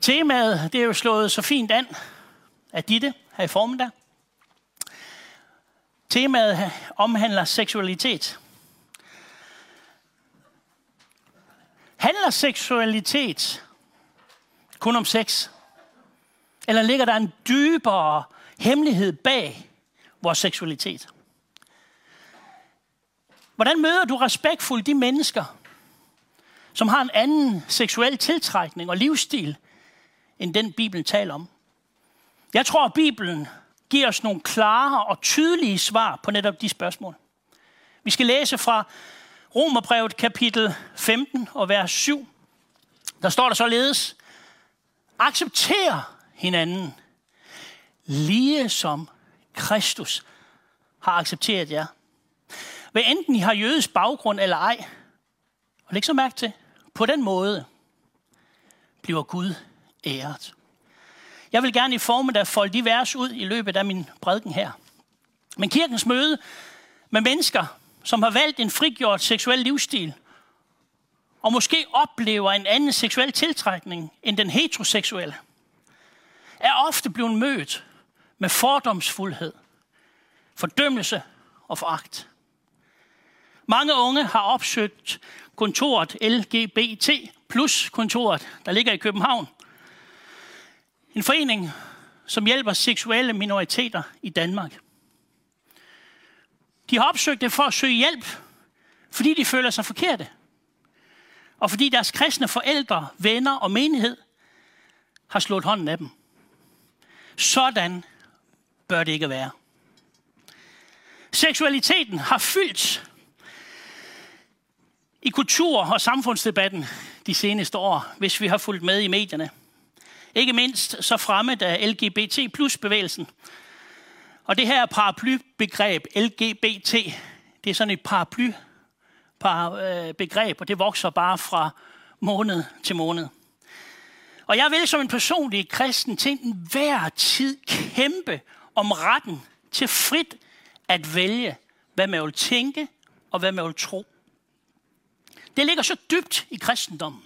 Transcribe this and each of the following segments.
Temaet det er jo slået så fint an af Ditte her i formiddag. Temaet omhandler seksualitet. Handler seksualitet kun om sex? Eller ligger der en dybere hemmelighed bag vores seksualitet? Hvordan møder du respektfuldt de mennesker, som har en anden seksuel tiltrækning og livsstil, end den Bibelen taler om? Jeg tror, at Bibelen giver os nogle klare og tydelige svar på netop de spørgsmål. Vi skal læse fra Romerbrevet kapitel 15 og vers 7. Der står der således, accepter hinanden, lige som Kristus har accepteret jer. Hvad enten I har jødisk baggrund eller ej, og læg så mærke til, på den måde bliver Gud æret. Jeg vil gerne i formiddag folde de vers ud i løbet af min prædiken her. Men kirkens møde med mennesker, som har valgt en frigjort seksuel livsstil, og måske oplever en anden seksuel tiltrækning end den heteroseksuelle, er ofte blevet mødt med fordomsfuldhed, fordømmelse og foragt. Mange unge har opsøgt kontoret LGBT plus kontoret, der ligger i København. En forening, som hjælper seksuelle minoriteter i Danmark. De har opsøgt det for at søge hjælp, fordi de føler sig forkerte. Og fordi deres kristne forældre, venner og menighed har slået hånden af dem. Sådan bør det ikke være. Seksualiteten har fyldt i kultur- og samfundsdebatten de seneste år, hvis vi har fulgt med i medierne. Ikke mindst så fremmet af LGBT plus bevægelsen. Og det her paraplybegreb, LGBT, det er sådan et paraply øh, begreb, og det vokser bare fra måned til måned. Og jeg vil som en personlig kristen til enhver tid kæmpe om retten til frit at vælge, hvad man vil tænke og hvad man vil tro. Det ligger så dybt i kristendommen,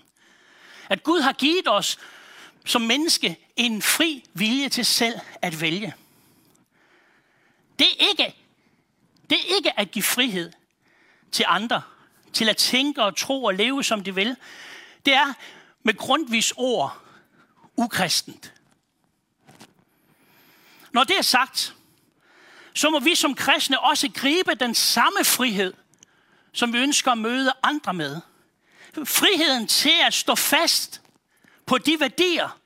at Gud har givet os som menneske en fri vilje til selv at vælge. Det er ikke, det er ikke at give frihed til andre, til at tænke og tro og leve, som de vil. Det er med grundvis ord ukristent. Når det er sagt, så må vi som kristne også gribe den samme frihed, som vi ønsker at møde andre med. Friheden til at stå fast på de værdier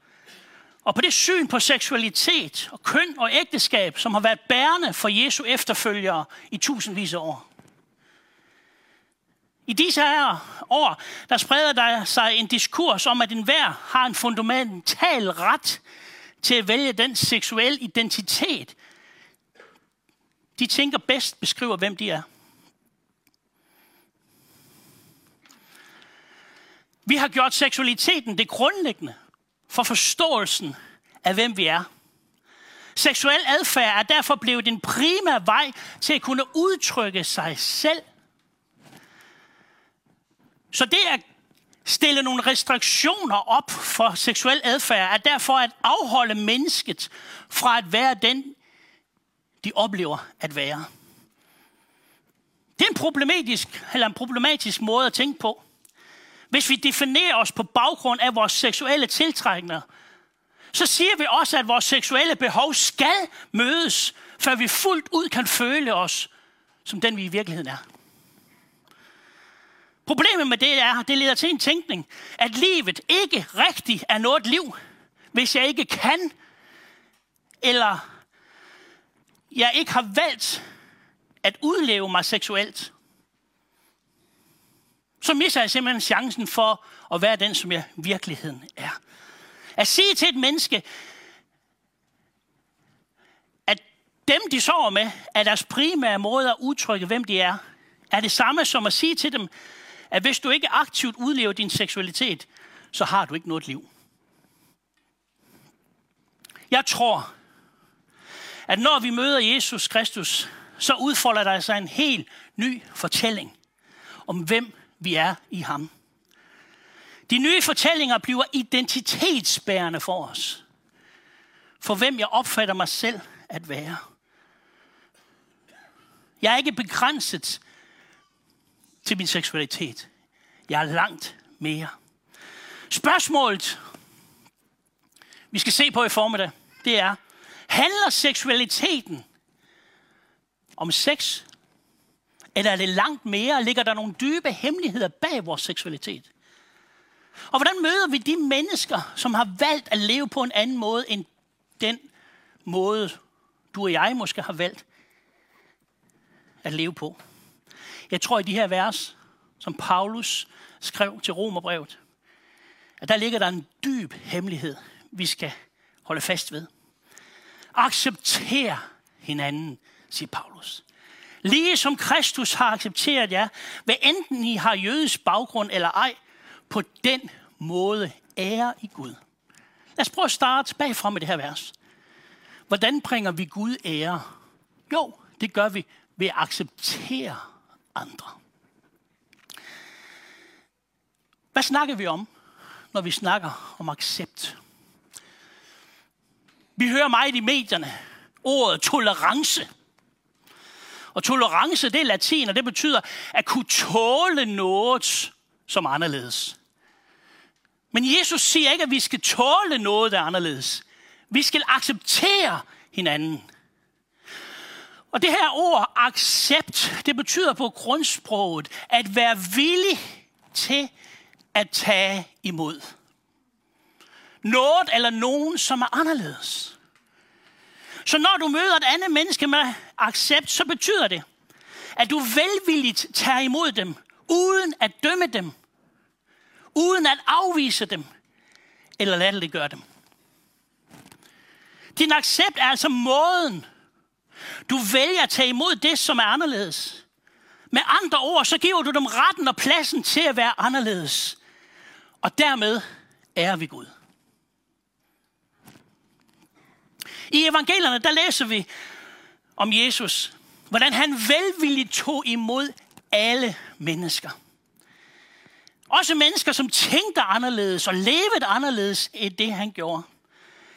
og på det syn på seksualitet og køn og ægteskab, som har været bærende for Jesu efterfølgere i tusindvis af år. I disse her år, der spreder der sig en diskurs om, at enhver har en fundamental ret til at vælge den seksuelle identitet, de tænker bedst beskriver, hvem de er. Vi har gjort seksualiteten det grundlæggende for forståelsen af, hvem vi er. Seksuel adfærd er derfor blevet en primær vej til at kunne udtrykke sig selv. Så det at stille nogle restriktioner op for seksuel adfærd er derfor at afholde mennesket fra at være den, de oplever at være. Det er en problematisk, eller en problematisk måde at tænke på. Hvis vi definerer os på baggrund af vores seksuelle tiltrækninger, så siger vi også, at vores seksuelle behov skal mødes, før vi fuldt ud kan føle os som den, vi i virkeligheden er. Problemet med det er, at det leder til en tænkning, at livet ikke rigtigt er noget liv, hvis jeg ikke kan, eller jeg ikke har valgt at udleve mig seksuelt så misser jeg simpelthen chancen for at være den, som jeg virkeligheden er. At sige til et menneske, at dem, de sover med, er deres primære måde at udtrykke, hvem de er, er det samme som at sige til dem, at hvis du ikke aktivt udlever din seksualitet, så har du ikke noget liv. Jeg tror, at når vi møder Jesus Kristus, så udfolder der sig en helt ny fortælling om, hvem vi er i ham. De nye fortællinger bliver identitetsbærende for os. For hvem jeg opfatter mig selv at være. Jeg er ikke begrænset til min seksualitet. Jeg er langt mere. Spørgsmålet, vi skal se på i formiddag, det er, handler seksualiteten om sex? Eller er det langt mere? Ligger der nogle dybe hemmeligheder bag vores seksualitet? Og hvordan møder vi de mennesker, som har valgt at leve på en anden måde end den måde, du og jeg måske har valgt at leve på? Jeg tror i de her vers, som Paulus skrev til Romerbrevet, at der ligger der en dyb hemmelighed, vi skal holde fast ved. Accepter hinanden, siger Paulus. Lige som Kristus har accepteret jer, hvad enten I har jødisk baggrund eller ej, på den måde ære i Gud. Lad os prøve at starte bagfra med det her vers. Hvordan bringer vi Gud ære? Jo, det gør vi ved at acceptere andre. Hvad snakker vi om, når vi snakker om accept? Vi hører meget i medierne ordet tolerance. Og tolerance, det er latin, og det betyder at kunne tåle noget som anderledes. Men Jesus siger ikke, at vi skal tåle noget, der er anderledes. Vi skal acceptere hinanden. Og det her ord, accept, det betyder på grundsproget at være villig til at tage imod. Noget eller nogen, som er anderledes. Så når du møder et andet menneske med accept, så betyder det, at du velvilligt tager imod dem, uden at dømme dem, uden at afvise dem, eller gøre dem. Din accept er altså måden, du vælger at tage imod det, som er anderledes. Med andre ord, så giver du dem retten og pladsen til at være anderledes. Og dermed er vi Gud. I evangelierne, der læser vi om Jesus, hvordan han velvilligt tog imod alle mennesker. Også mennesker, som tænkte anderledes og levede anderledes end det, han gjorde.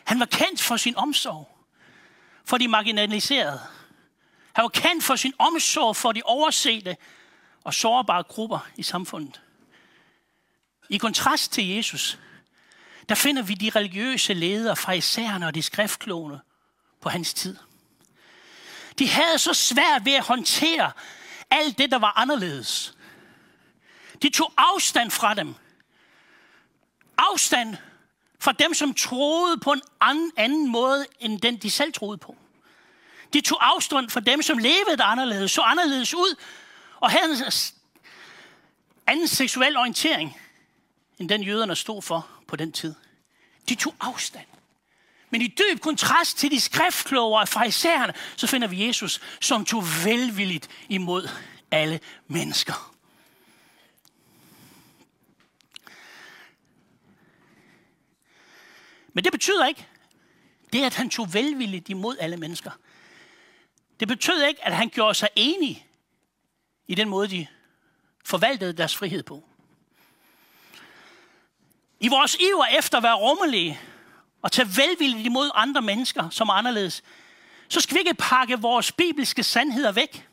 Han var kendt for sin omsorg for de marginaliserede. Han var kendt for sin omsorg for de oversete og sårbare grupper i samfundet. I kontrast til Jesus, der finder vi de religiøse ledere, fra isærne og de skriftklone på hans tid. De havde så svært ved at håndtere alt det, der var anderledes. De tog afstand fra dem. Afstand fra dem, som troede på en anden måde, end den de selv troede på. De tog afstand fra dem, som levede anderledes, så anderledes ud, og havde en anden seksuel orientering, end den jøderne stod for på den tid. De tog afstand. Men i dyb kontrast til de skriftklogere og farisæerne, så finder vi Jesus, som tog velvilligt imod alle mennesker. Men det betyder ikke, det at han tog velvilligt imod alle mennesker. Det betød ikke, at han gjorde sig enig i den måde, de forvaltede deres frihed på. I vores iver efter at være rummelige og tage velvilligt imod andre mennesker, som er anderledes, så skal vi ikke pakke vores bibelske sandheder væk.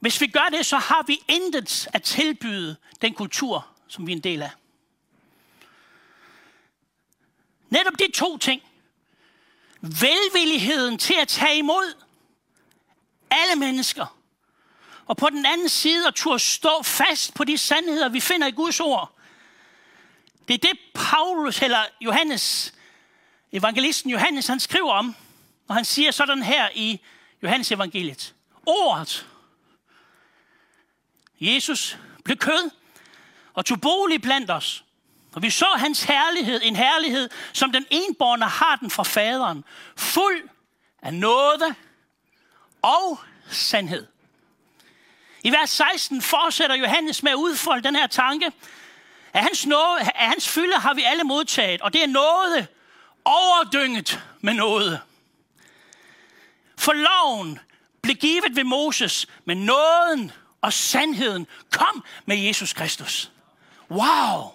Hvis vi gør det, så har vi intet at tilbyde den kultur, som vi er en del af. Netop de to ting. Velvilligheden til at tage imod alle mennesker. Og på den anden side at turde stå fast på de sandheder, vi finder i Guds ord. Det er det, Paulus, eller Johannes, evangelisten Johannes, han skriver om, og han siger sådan her i Johannes evangeliet. Ordet, Jesus blev kød og tog bolig blandt os. Og vi så hans herlighed, en herlighed, som den enborne har den fra faderen, fuld af nåde og sandhed. I vers 16 fortsætter Johannes med at udfolde den her tanke, af hans, nåde, af hans fylde har vi alle modtaget, og det er noget overdynget med noget. For loven blev givet ved Moses, men nåden og sandheden kom med Jesus Kristus. Wow!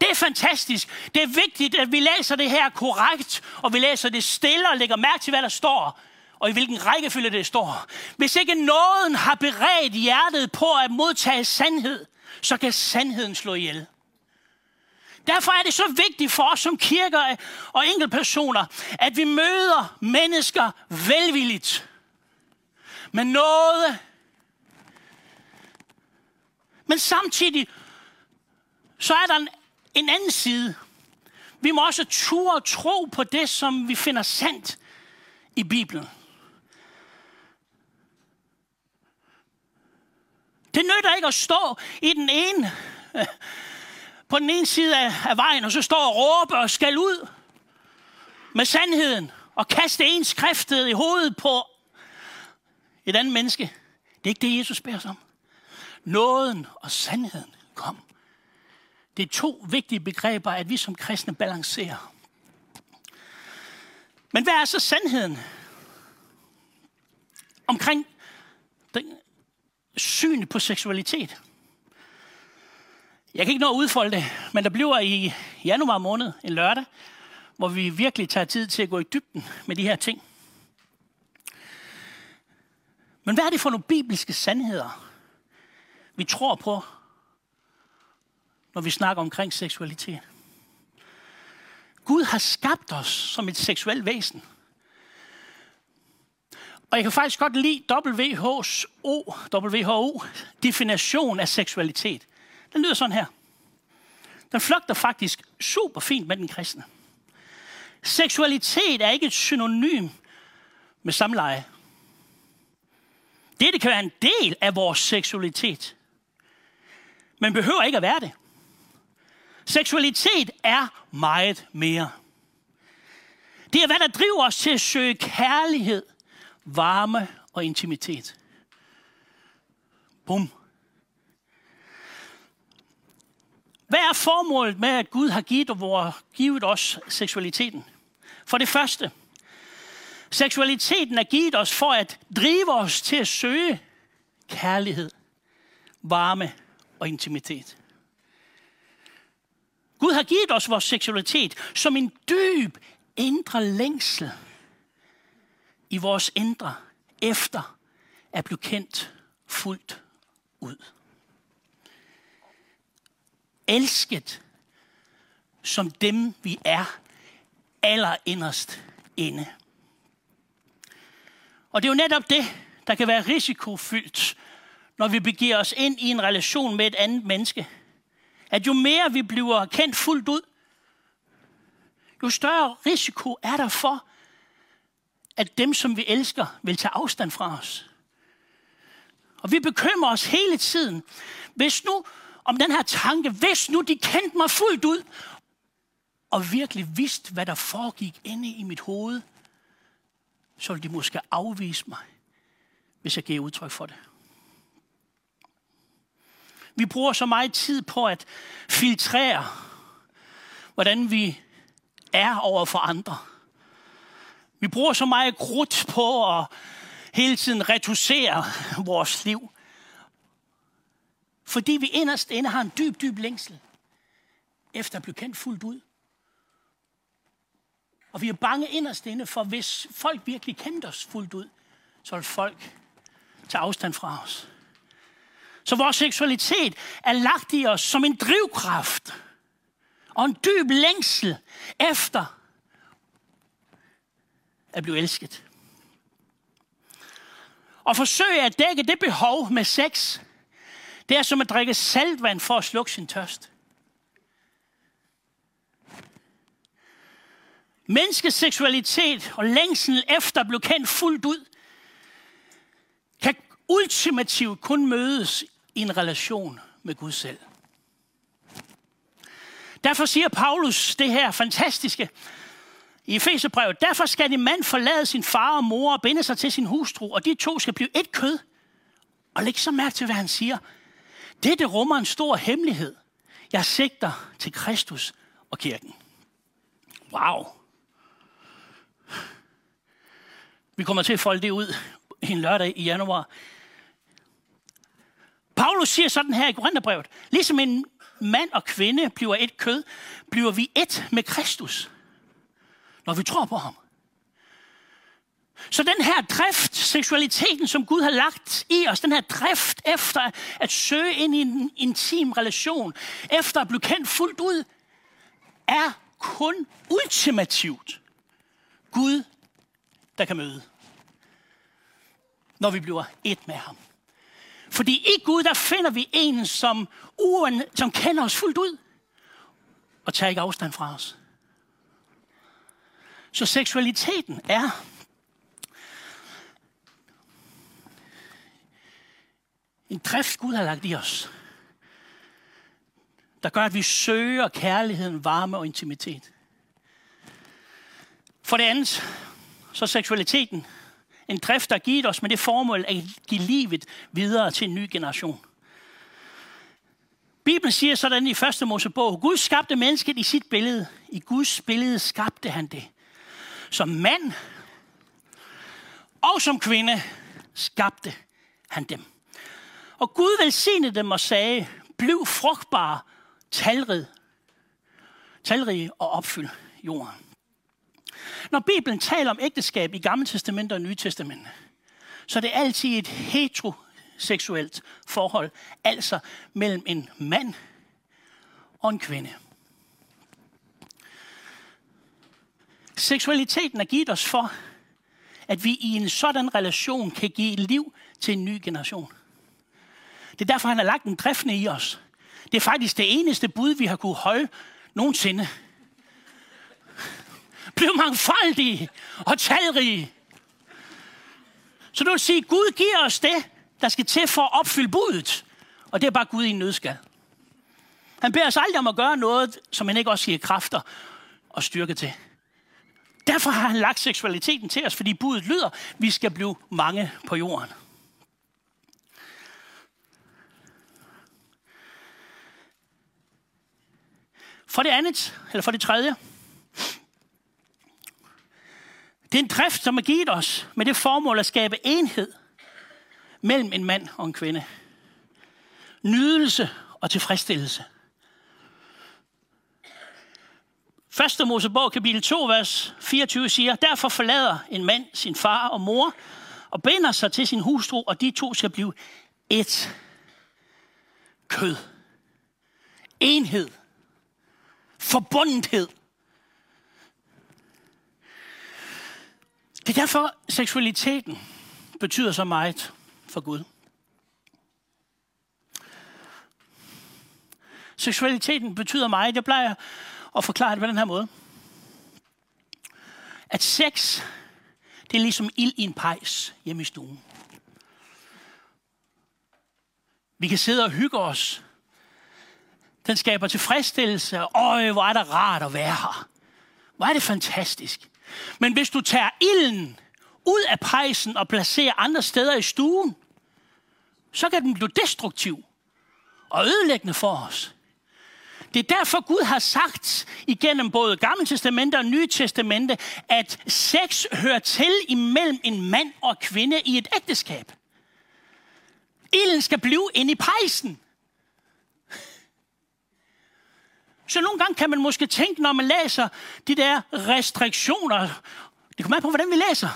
Det er fantastisk. Det er vigtigt, at vi læser det her korrekt, og vi læser det stille og lægger mærke til, hvad der står, og i hvilken rækkefølge det står. Hvis ikke nåden har beredt hjertet på at modtage sandhed, så kan sandheden slå ihjel. Derfor er det så vigtigt for os som kirker og enkeltpersoner, at vi møder mennesker velvilligt. Med noget. Men samtidig, så er der en, en anden side. Vi må også ture og tro på det, som vi finder sandt i Bibelen. Det nytter ikke at stå i den ene på den ene side af, af vejen, og så står og råber og skal ud med sandheden, og kaste en skriftet i hovedet på et andet menneske. Det er ikke det, Jesus beder os om. Nåden og sandheden kom. Det er to vigtige begreber, at vi som kristne balancerer. Men hvad er så sandheden omkring den syn på seksualitet? Jeg kan ikke nå at udfolde det, men der bliver i januar måned, en lørdag, hvor vi virkelig tager tid til at gå i dybden med de her ting. Men hvad er det for nogle bibelske sandheder, vi tror på, når vi snakker omkring seksualitet? Gud har skabt os som et seksuelt væsen. Og jeg kan faktisk godt lide WHO's WHO definition af seksualitet. Den lyder sådan her. Den flugter faktisk super fint med den kristne. Seksualitet er ikke et synonym med samleje. Det, det kan være en del af vores seksualitet. Men behøver ikke at være det. Seksualitet er meget mere. Det er, hvad der driver os til at søge kærlighed, varme og intimitet. Bum. Hvad er formålet med, at Gud har givet, vor, givet os seksualiteten? For det første, seksualiteten er givet os for at drive os til at søge kærlighed, varme og intimitet. Gud har givet os vores seksualitet som en dyb indre længsel i vores indre efter at blive kendt fuldt ud elsket som dem, vi er allerinderst inde. Og det er jo netop det, der kan være risikofyldt, når vi begiver os ind i en relation med et andet menneske. At jo mere vi bliver kendt fuldt ud, jo større risiko er der for, at dem, som vi elsker, vil tage afstand fra os. Og vi bekymrer os hele tiden. Hvis nu om den her tanke, hvis nu de kendte mig fuldt ud, og virkelig vidste, hvad der foregik inde i mit hoved, så ville de måske afvise mig, hvis jeg gav udtryk for det. Vi bruger så meget tid på at filtrere, hvordan vi er over for andre. Vi bruger så meget krudt på at hele tiden reducere vores liv. Fordi vi inderst inde har en dyb, dyb længsel efter at blive kendt fuldt ud. Og vi er bange inderst inde for, hvis folk virkelig kendte os fuldt ud, så vil folk tage afstand fra os. Så vores seksualitet er lagt i os som en drivkraft og en dyb længsel efter at blive elsket. Og forsøge at dække det behov med sex, det er som at drikke saltvand for at slukke sin tørst. Menneskets seksualitet og længsel efter at blive kendt fuldt ud, kan ultimativt kun mødes i en relation med Gud selv. Derfor siger Paulus det her fantastiske i Efeserbrevet. Derfor skal en mand forlade sin far og mor og binde sig til sin hustru, og de to skal blive et kød. Og læg så mærke til, hvad han siger. Dette rummer en stor hemmelighed. Jeg sigter til Kristus og kirken. Wow. Vi kommer til at folde det ud en lørdag i januar. Paulus siger sådan her i Korintherbrevet, ligesom en mand og kvinde bliver et kød, bliver vi et med Kristus, når vi tror på ham. Så den her drift, seksualiteten, som Gud har lagt i os, den her drift efter at søge ind i en intim relation, efter at blive kendt fuldt ud, er kun ultimativt Gud, der kan møde. Når vi bliver et med ham. Fordi i Gud, der finder vi en, som, uen, som kender os fuldt ud, og tager ikke afstand fra os. Så seksualiteten er en drift, Gud har lagt i os, der gør, at vi søger kærligheden, varme og intimitet. For det andet, så seksualiteten en drift, der givet os med det formål at give livet videre til en ny generation. Bibelen siger sådan i 1. Mosebog, Gud skabte mennesket i sit billede. I Guds billede skabte han det. Som mand og som kvinde skabte han dem. Og Gud velsignede dem og sagde, bliv frugtbare, talrig, talrige og opfyld jorden. Når Bibelen taler om ægteskab i Gamle Testament og Nye Testament, så er det altid et heteroseksuelt forhold, altså mellem en mand og en kvinde. Seksualiteten er givet os for, at vi i en sådan relation kan give liv til en ny generation. Det er derfor, han har lagt en driftende i os. Det er faktisk det eneste bud, vi har kunne holde nogensinde. Bliv mangfoldige og talrige. Så du vil sige, Gud giver os det, der skal til for at opfylde budet. Og det er bare Gud i en nødskal. Han beder os aldrig om at gøre noget, som han ikke også giver kræfter og styrke til. Derfor har han lagt seksualiteten til os, fordi budet lyder, vi skal blive mange på jorden. For det andet, eller for det tredje, det er en drift, som er givet os med det formål at skabe enhed mellem en mand og en kvinde. Nydelse og tilfredsstillelse. 1. Mosebog kapitel 2, vers 24 siger, Derfor forlader en mand sin far og mor og binder sig til sin hustru, og de to skal blive et kød. Enhed. Forbundethed. Det er derfor, seksualiteten betyder så meget for Gud. Seksualiteten betyder meget. Jeg plejer at forklare det på den her måde. At sex, det er ligesom ild i en pejs hjemme i stuen. Vi kan sidde og hygge os. Den skaber tilfredsstillelse. Øj, hvor er det rart at være her. Hvor er det fantastisk. Men hvis du tager ilden ud af pejsen og placerer andre steder i stuen, så kan den blive destruktiv og ødelæggende for os. Det er derfor Gud har sagt igennem både Gamle Testamente og Nye Testamente, at sex hører til imellem en mand og kvinde i et ægteskab. Ilden skal blive inde i pejsen. Så nogle gange kan man måske tænke, når man læser de der restriktioner, det kommer an på, hvordan vi læser.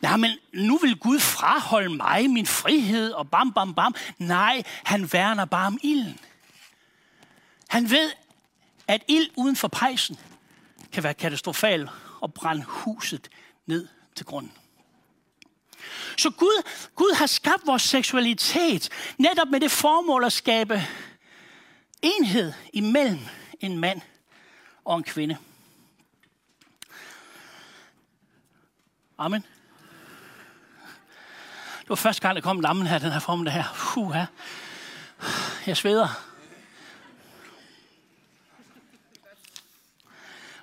Nej, men nu vil Gud fraholde mig min frihed og bam, bam, bam. Nej, han værner bare om ilden. Han ved, at ild uden for pejsen kan være katastrofal og brænde huset ned til grunden. Så Gud, Gud har skabt vores seksualitet netop med det formål at skabe enhed imellem en mand og en kvinde. Amen. Det var første gang, der kom lammen her, den her form, der her. Puh, her. Jeg sveder.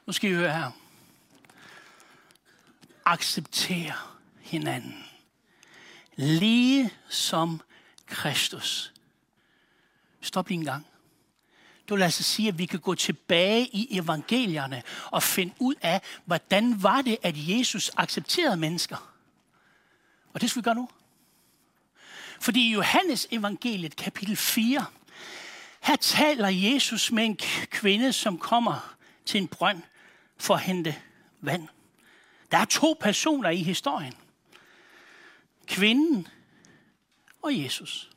Nu skal I høre her. Acceptere hinanden. Lige som Kristus. Stop lige en gang. Du lader sig sige, at vi kan gå tilbage i evangelierne og finde ud af, hvordan var det, at Jesus accepterede mennesker. Og det skal vi gøre nu. Fordi i Johannes evangeliet kapitel 4, Her taler Jesus med en kvinde, som kommer til en brønd for at hente vand. Der er to personer i historien. Kvinden og Jesus.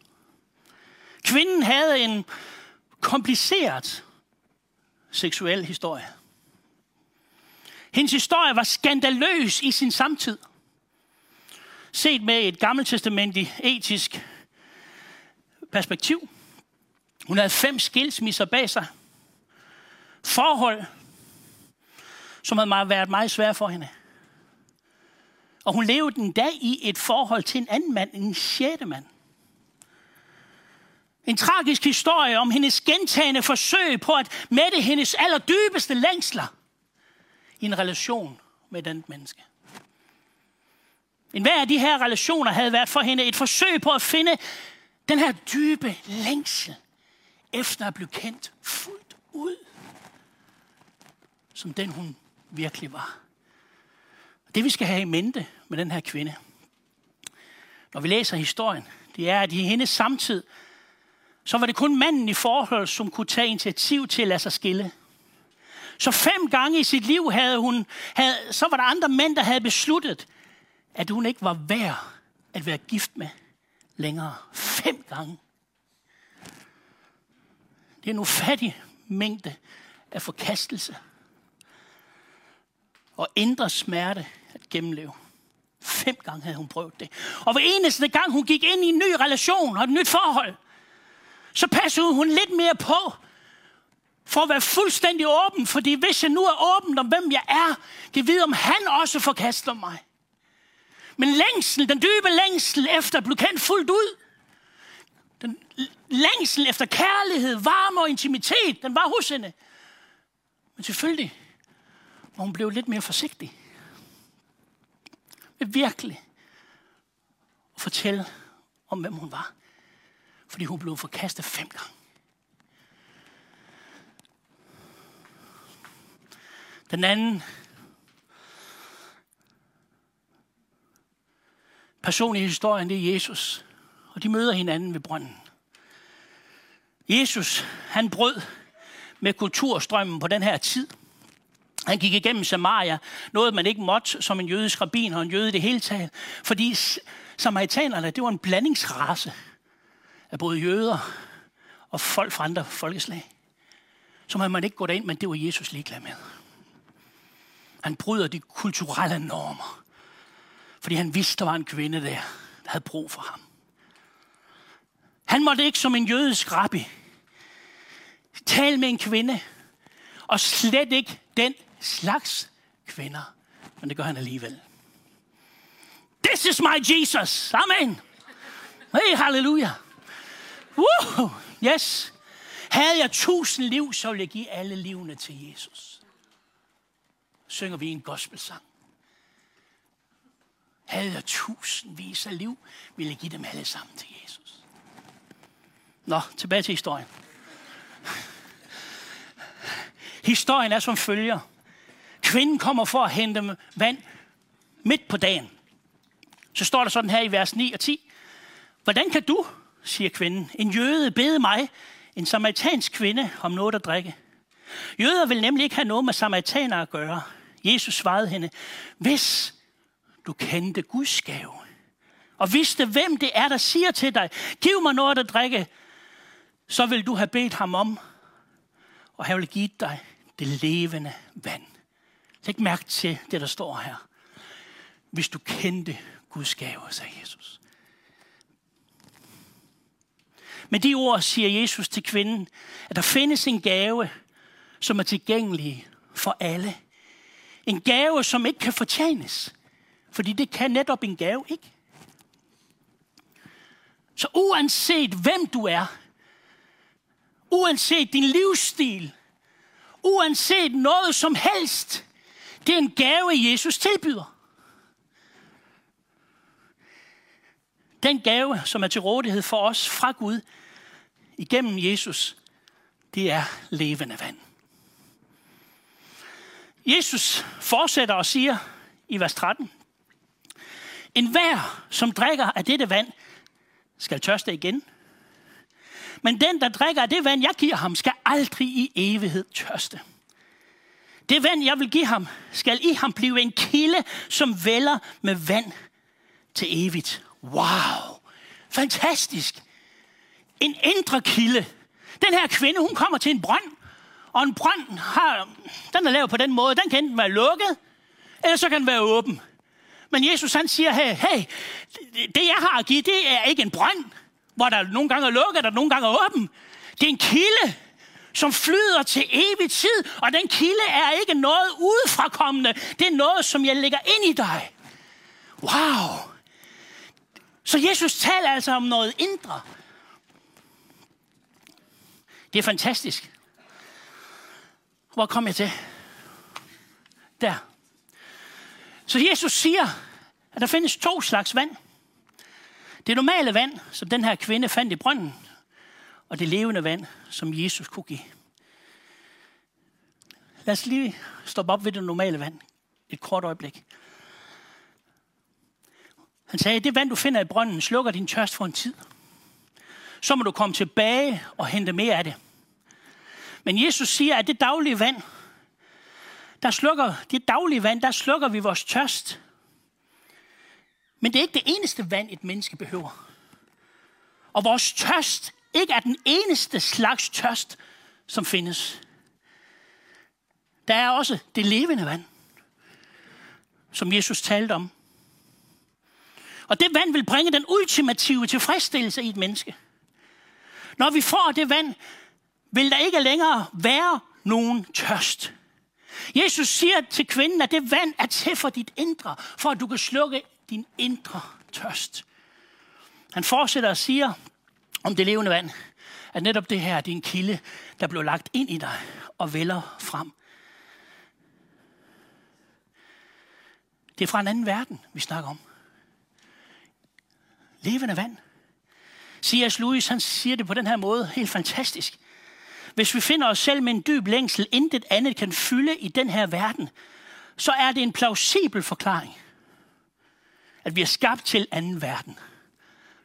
Kvinden havde en kompliceret seksuel historie. Hendes historie var skandaløs i sin samtid. Set med et gammeltestamentlig etisk perspektiv. Hun havde fem skilsmisser bag sig. Forhold, som havde været meget svære for hende. Og hun levede en dag i et forhold til en anden mand, en sjette mand. En tragisk historie om hendes gentagende forsøg på at mætte hendes allerdybeste længsler i en relation med den menneske. En hver af de her relationer havde været for hende et forsøg på at finde den her dybe længsel efter at blive kendt fuldt ud, som den hun virkelig var. Det vi skal have i mente med den her kvinde, når vi læser historien, det er, at i hendes samtid, så var det kun manden i forhold, som kunne tage initiativ til at lade sig skille. Så fem gange i sit liv havde hun, havde, så var der andre mænd, der havde besluttet, at hun ikke var værd at være gift med længere. Fem gange. Det er en ufattig mængde af forkastelse og indre smerte at gennemleve. Fem gange havde hun prøvet det. Og hver eneste gang, hun gik ind i en ny relation og et nyt forhold, så passede hun lidt mere på, for at være fuldstændig åben. Fordi hvis jeg nu er åben om, hvem jeg er, kan vide, om han også forkaster mig. Men længsel, den dybe længsel efter at blive kendt fuldt ud, den længsel efter kærlighed, varme og intimitet, den var hos hende. Men selvfølgelig var hun blev lidt mere forsigtig. Med virkelig at fortælle om, hvem hun var. Fordi hun blev forkastet fem gange. Den anden person i historien, det er Jesus. Og de møder hinanden ved brønden. Jesus, han brød med kulturstrømmen på den her tid. Han gik igennem Samaria, noget man ikke måtte som en jødisk rabbin og en jøde i det hele taget. Fordi samaritanerne, det var en blandingsrace af både jøder og folk fra andre folkeslag. Som må man ikke gå ind, men det var Jesus ligeglad med. Han bryder de kulturelle normer. Fordi han vidste, der var en kvinde der, der havde brug for ham. Han måtte ikke som en jødisk rabbi tale med en kvinde, og slet ikke den slags kvinder. Men det gør han alligevel. This is my Jesus. Amen. Hey, halleluja. Woo! Yes. Havde jeg tusind liv, så ville jeg give alle livene til Jesus. Synger vi en gospelsang. Havde jeg tusindvis af liv, ville jeg give dem alle sammen til Jesus. Nå, tilbage til historien. Historien er som følger. Kvinden kommer for at hente vand midt på dagen. Så står der sådan her i vers 9 og 10. Hvordan kan du, siger kvinden, en jøde bede mig, en samaritansk kvinde, om noget at drikke? Jøder vil nemlig ikke have noget med samaritaner at gøre. Jesus svarede hende, hvis du kendte Guds gave, og vidste, hvem det er, der siger til dig, giv mig noget at drikke, så vil du have bedt ham om, og han vil give dig det levende vand. Læg mærke til det, der står her. Hvis du kendte Guds gave, sagde Jesus. Med de ord siger Jesus til kvinden, at der findes en gave, som er tilgængelig for alle. En gave, som ikke kan fortjenes. Fordi det kan netop en gave ikke. Så uanset hvem du er, uanset din livsstil, uanset noget som helst, det er en gave, Jesus tilbyder. Den gave, som er til rådighed for os fra Gud, igennem Jesus, det er levende vand. Jesus fortsætter og siger i vers 13, En hver, som drikker af dette vand, skal tørste igen. Men den, der drikker af det vand, jeg giver ham, skal aldrig i evighed tørste. Det vand, jeg vil give ham, skal i ham blive en kilde, som vælger med vand til evigt. Wow! Fantastisk! En indre kilde. Den her kvinde, hun kommer til en brønd, og en brønd har, den er lavet på den måde, den kan enten være lukket, eller så kan den være åben. Men Jesus han siger, hey, hey, det jeg har at give, det er ikke en brønd, hvor der nogle gange er lukket, og nogle gange er åben. Det er en kilde, som flyder til evig tid, og den kilde er ikke noget udefrakommende. Det er noget, som jeg lægger ind i dig. Wow! Så Jesus taler altså om noget indre. Det er fantastisk. Hvor kom jeg til? Der. Så Jesus siger, at der findes to slags vand. Det normale vand, som den her kvinde fandt i brønden, og det levende vand, som Jesus kunne give. Lad os lige stoppe op ved det normale vand. Et kort øjeblik. Han sagde, det vand, du finder i brønden, slukker din tørst for en tid. Så må du komme tilbage og hente mere af det. Men Jesus siger, at det daglige vand, der slukker, det daglige vand, der slukker vi vores tørst. Men det er ikke det eneste vand, et menneske behøver. Og vores tørst ikke er den eneste slags tørst, som findes. Der er også det levende vand, som Jesus talte om. Og det vand vil bringe den ultimative tilfredsstillelse i et menneske. Når vi får det vand, vil der ikke længere være nogen tørst. Jesus siger til kvinden, at det vand er til for dit indre, for at du kan slukke din indre tørst. Han fortsætter og siger om det levende vand, at netop det her er en kilde, der blev lagt ind i dig og vælger frem. Det er fra en anden verden, vi snakker om. Levende vand. C.S. Lewis han siger det på den her måde, helt fantastisk. Hvis vi finder os selv med en dyb længsel, intet andet kan fylde i den her verden, så er det en plausibel forklaring, at vi er skabt til anden verden.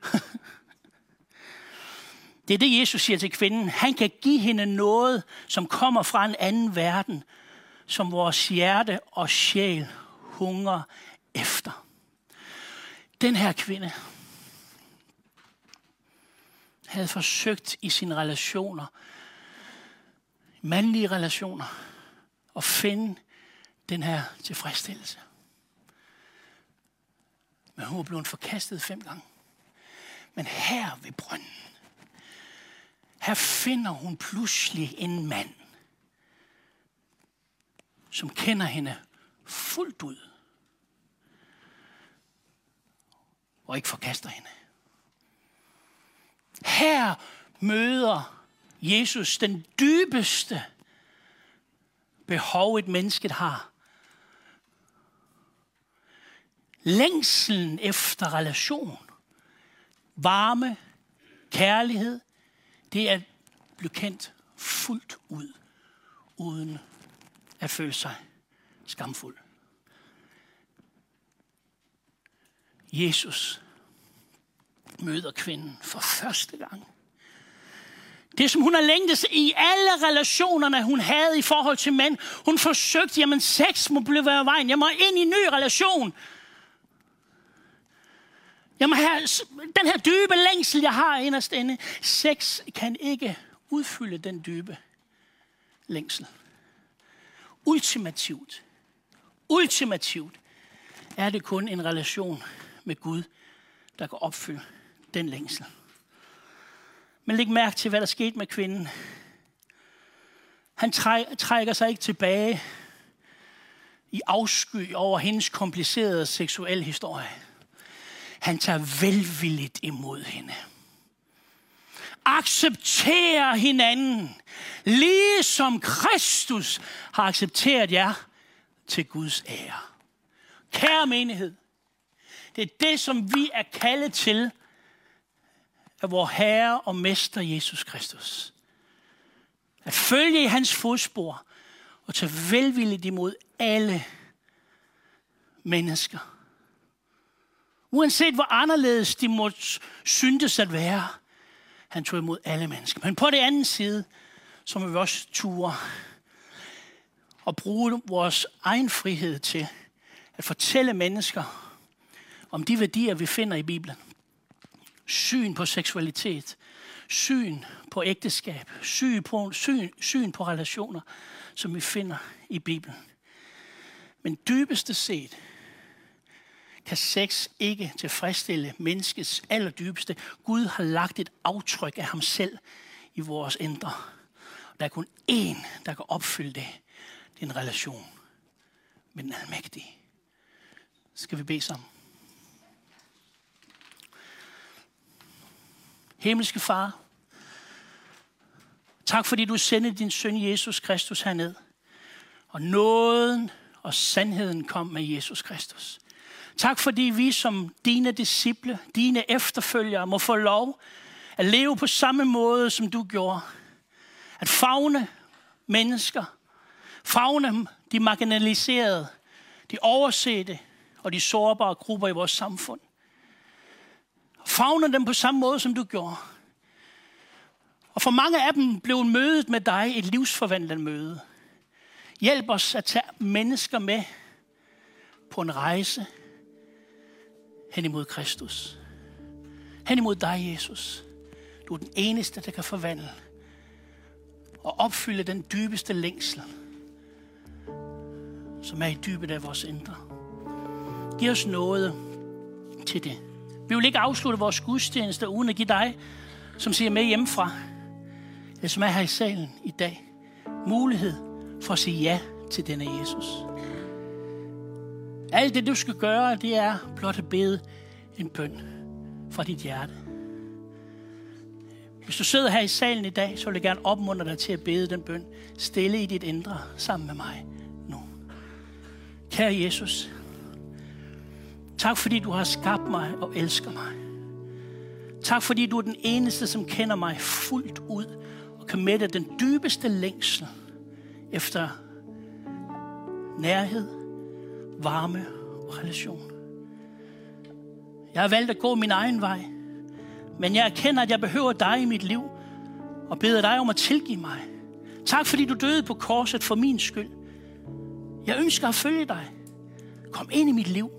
det er det, Jesus siger til kvinden. Han kan give hende noget, som kommer fra en anden verden, som vores hjerte og sjæl hunger efter. Den her kvinde havde forsøgt i sine relationer mandlige relationer at finde den her tilfredsstillelse. Men hun var blevet forkastet fem gange. Men her ved brønden, her finder hun pludselig en mand, som kender hende fuldt ud. Og ikke forkaster hende. Her møder Jesus den dybeste behov, et menneske har. Længselen efter relation, varme, kærlighed, det er blevet kendt fuldt ud, uden at føle sig skamfuld. Jesus møder kvinden for første gang. Det, som hun har længtes i alle relationerne, hun havde i forhold til mænd. Hun forsøgte, jamen sex må blive være vejen. Jeg må ind i en ny relation. Jeg må have den her dybe længsel, jeg har inderst inde. Sex kan ikke udfylde den dybe længsel. Ultimativt. Ultimativt er det kun en relation med Gud, der kan opfylde den længsel. Men læg mærke til, hvad der skete med kvinden. Han trækker sig ikke tilbage i afsky over hendes komplicerede seksuelle historie. Han tager velvilligt imod hende. Accepterer hinanden, ligesom Kristus har accepteret jer til Guds ære. Kære menighed, det er det, som vi er kaldet til af vor Herre og Mester Jesus Kristus. At følge i hans fodspor og tage velvilligt imod alle mennesker. Uanset hvor anderledes de må syntes at være. Han tog imod alle mennesker. Men på den anden side, så må vi også ture og bruge vores egen frihed til at fortælle mennesker om de værdier, vi finder i Bibelen. Syn på seksualitet, syn på ægteskab, syn på, syn, syn på relationer, som vi finder i Bibelen. Men dybeste set kan sex ikke tilfredsstille menneskets allerdybeste. Gud har lagt et aftryk af ham selv i vores indre. Der er kun én, der kan opfylde det. Det er en relation med den almægtige. Skal vi bede sammen? Himmelske Far, tak fordi du sendte din søn Jesus Kristus herned. Og nåden og sandheden kom med Jesus Kristus. Tak fordi vi som dine disciple, dine efterfølgere, må få lov at leve på samme måde, som du gjorde. At fagne mennesker, fagne de marginaliserede, de oversete og de sårbare grupper i vores samfund favner dem på samme måde, som du gjorde. Og for mange af dem blev mødet med dig et livsforvandlende møde. Hjælp os at tage mennesker med på en rejse hen imod Kristus. Hen imod dig, Jesus. Du er den eneste, der kan forvandle og opfylde den dybeste længsel, som er i dybet af vores indre. Giv os noget til det. Vi vil ikke afslutte vores gudstjeneste uden at give dig, som siger med hjemmefra, eller som er her i salen i dag, mulighed for at sige ja til denne Jesus. Alt det, du skal gøre, det er blot at bede en bøn fra dit hjerte. Hvis du sidder her i salen i dag, så vil jeg gerne opmuntre dig til at bede den bøn stille i dit indre sammen med mig nu. Kære Jesus, tak fordi du har skabt mig og elsker mig. Tak fordi du er den eneste, som kender mig fuldt ud og kan mætte den dybeste længsel efter nærhed, varme og relation. Jeg har valgt at gå min egen vej, men jeg erkender, at jeg behøver dig i mit liv, og beder dig om at tilgive mig. Tak fordi du døde på korset for min skyld. Jeg ønsker at følge dig. Kom ind i mit liv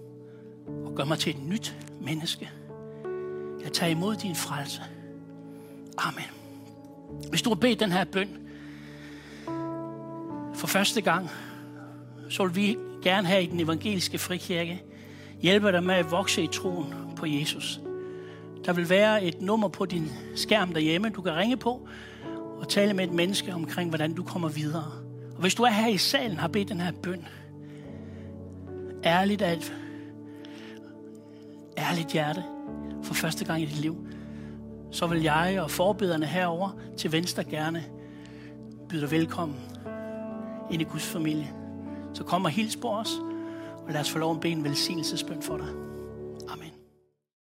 og gør mig til et nyt menneske. Jeg tager imod din frelse. Amen. Hvis du har bedt den her bøn for første gang, så vil vi gerne have i den evangeliske frikirke hjælpe dig med at vokse i troen på Jesus. Der vil være et nummer på din skærm derhjemme, du kan ringe på og tale med et menneske omkring, hvordan du kommer videre. Og hvis du er her i salen har bedt den her bøn, ærligt af ærligt hjerte for første gang i dit liv, så vil jeg og forbederne herover til venstre gerne byde dig velkommen ind i Guds familie. Så kom og hils på os, og lad os få lov at bede en velsignelsesbøn for dig.